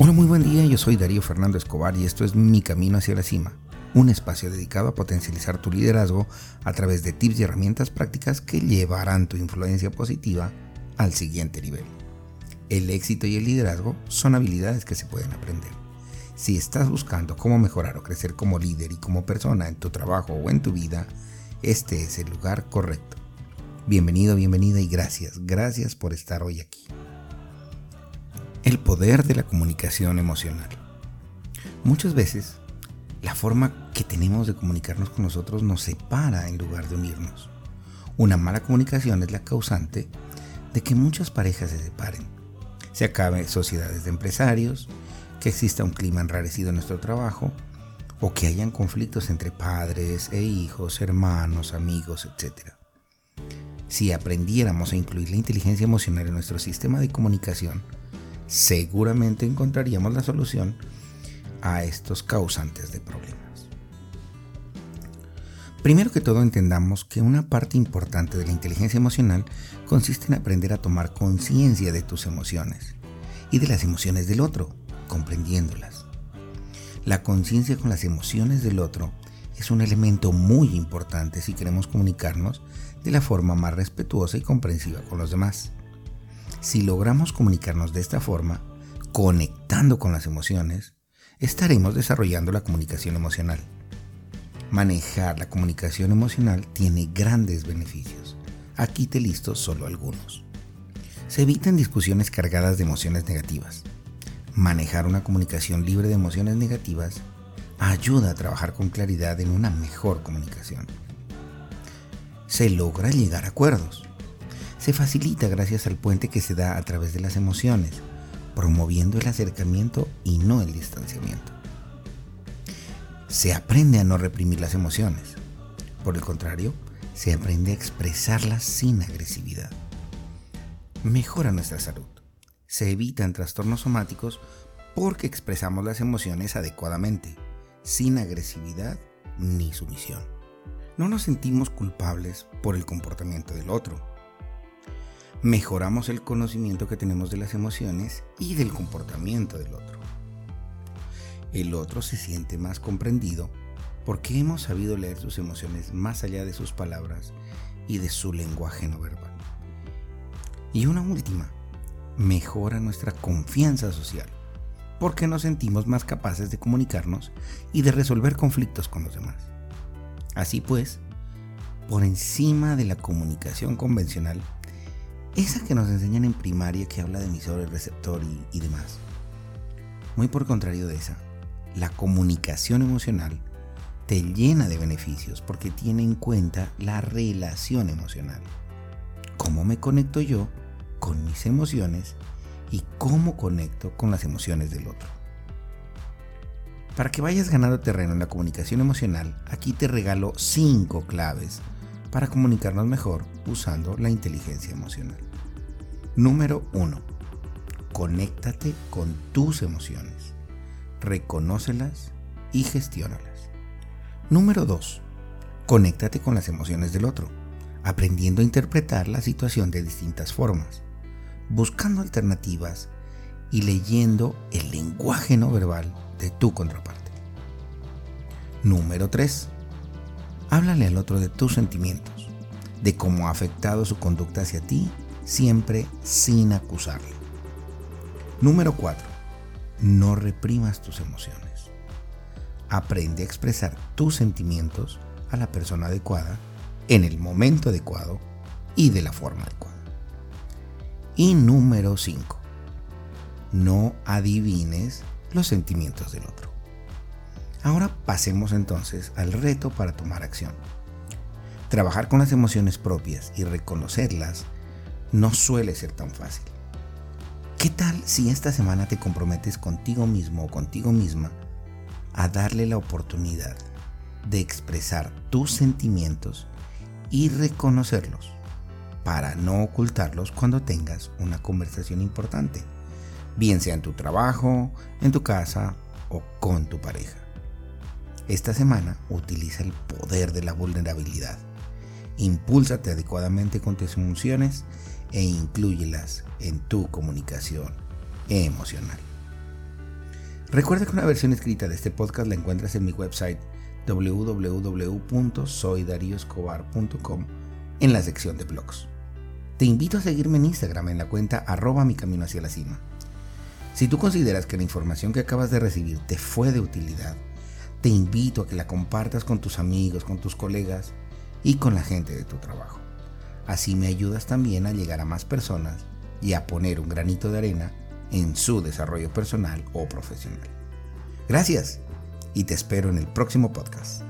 Hola, muy buen día, yo soy Darío Fernando Escobar y esto es Mi Camino hacia la Cima, un espacio dedicado a potencializar tu liderazgo a través de tips y herramientas prácticas que llevarán tu influencia positiva al siguiente nivel. El éxito y el liderazgo son habilidades que se pueden aprender. Si estás buscando cómo mejorar o crecer como líder y como persona en tu trabajo o en tu vida, este es el lugar correcto. Bienvenido, bienvenida y gracias, gracias por estar hoy aquí. El poder de la comunicación emocional. Muchas veces, la forma que tenemos de comunicarnos con nosotros nos separa en lugar de unirnos. Una mala comunicación es la causante de que muchas parejas se separen. Se acaben sociedades de empresarios, que exista un clima enrarecido en nuestro trabajo, o que hayan conflictos entre padres e hijos, hermanos, amigos, etc. Si aprendiéramos a incluir la inteligencia emocional en nuestro sistema de comunicación, seguramente encontraríamos la solución a estos causantes de problemas. Primero que todo entendamos que una parte importante de la inteligencia emocional consiste en aprender a tomar conciencia de tus emociones y de las emociones del otro, comprendiéndolas. La conciencia con las emociones del otro es un elemento muy importante si queremos comunicarnos de la forma más respetuosa y comprensiva con los demás. Si logramos comunicarnos de esta forma, conectando con las emociones, estaremos desarrollando la comunicación emocional. Manejar la comunicación emocional tiene grandes beneficios. Aquí te listo solo algunos. Se evitan discusiones cargadas de emociones negativas. Manejar una comunicación libre de emociones negativas ayuda a trabajar con claridad en una mejor comunicación. Se logra llegar a acuerdos se facilita gracias al puente que se da a través de las emociones, promoviendo el acercamiento y no el distanciamiento. Se aprende a no reprimir las emociones. Por el contrario, se aprende a expresarlas sin agresividad. Mejora nuestra salud. Se evitan trastornos somáticos porque expresamos las emociones adecuadamente, sin agresividad ni sumisión. No nos sentimos culpables por el comportamiento del otro mejoramos el conocimiento que tenemos de las emociones y del comportamiento del otro. El otro se siente más comprendido porque hemos sabido leer sus emociones más allá de sus palabras y de su lenguaje no verbal. Y una última, mejora nuestra confianza social porque nos sentimos más capaces de comunicarnos y de resolver conflictos con los demás. Así pues, por encima de la comunicación convencional, esa que nos enseñan en primaria que habla de emisor, el receptor y, y demás. Muy por contrario de esa, la comunicación emocional te llena de beneficios porque tiene en cuenta la relación emocional. Cómo me conecto yo con mis emociones y cómo conecto con las emociones del otro. Para que vayas ganando terreno en la comunicación emocional, aquí te regalo 5 claves para comunicarnos mejor usando la inteligencia emocional. Número 1. Conéctate con tus emociones. Reconócelas y gestiónalas. Número 2. Conéctate con las emociones del otro, aprendiendo a interpretar la situación de distintas formas, buscando alternativas y leyendo el lenguaje no verbal de tu contraparte. Número 3. Háblale al otro de tus sentimientos, de cómo ha afectado su conducta hacia ti siempre sin acusarle. Número 4. No reprimas tus emociones. Aprende a expresar tus sentimientos a la persona adecuada, en el momento adecuado y de la forma adecuada. Y número 5. No adivines los sentimientos del otro. Ahora pasemos entonces al reto para tomar acción. Trabajar con las emociones propias y reconocerlas no suele ser tan fácil. ¿Qué tal si esta semana te comprometes contigo mismo o contigo misma a darle la oportunidad de expresar tus sentimientos y reconocerlos para no ocultarlos cuando tengas una conversación importante, bien sea en tu trabajo, en tu casa o con tu pareja? Esta semana utiliza el poder de la vulnerabilidad. Impúlsate adecuadamente con tus emociones e incluyelas en tu comunicación emocional. Recuerda que una versión escrita de este podcast la encuentras en mi website www.soydarioscobar.com en la sección de blogs. Te invito a seguirme en Instagram en la cuenta arroba mi camino hacia la cima. Si tú consideras que la información que acabas de recibir te fue de utilidad, te invito a que la compartas con tus amigos, con tus colegas y con la gente de tu trabajo. Así me ayudas también a llegar a más personas y a poner un granito de arena en su desarrollo personal o profesional. Gracias y te espero en el próximo podcast.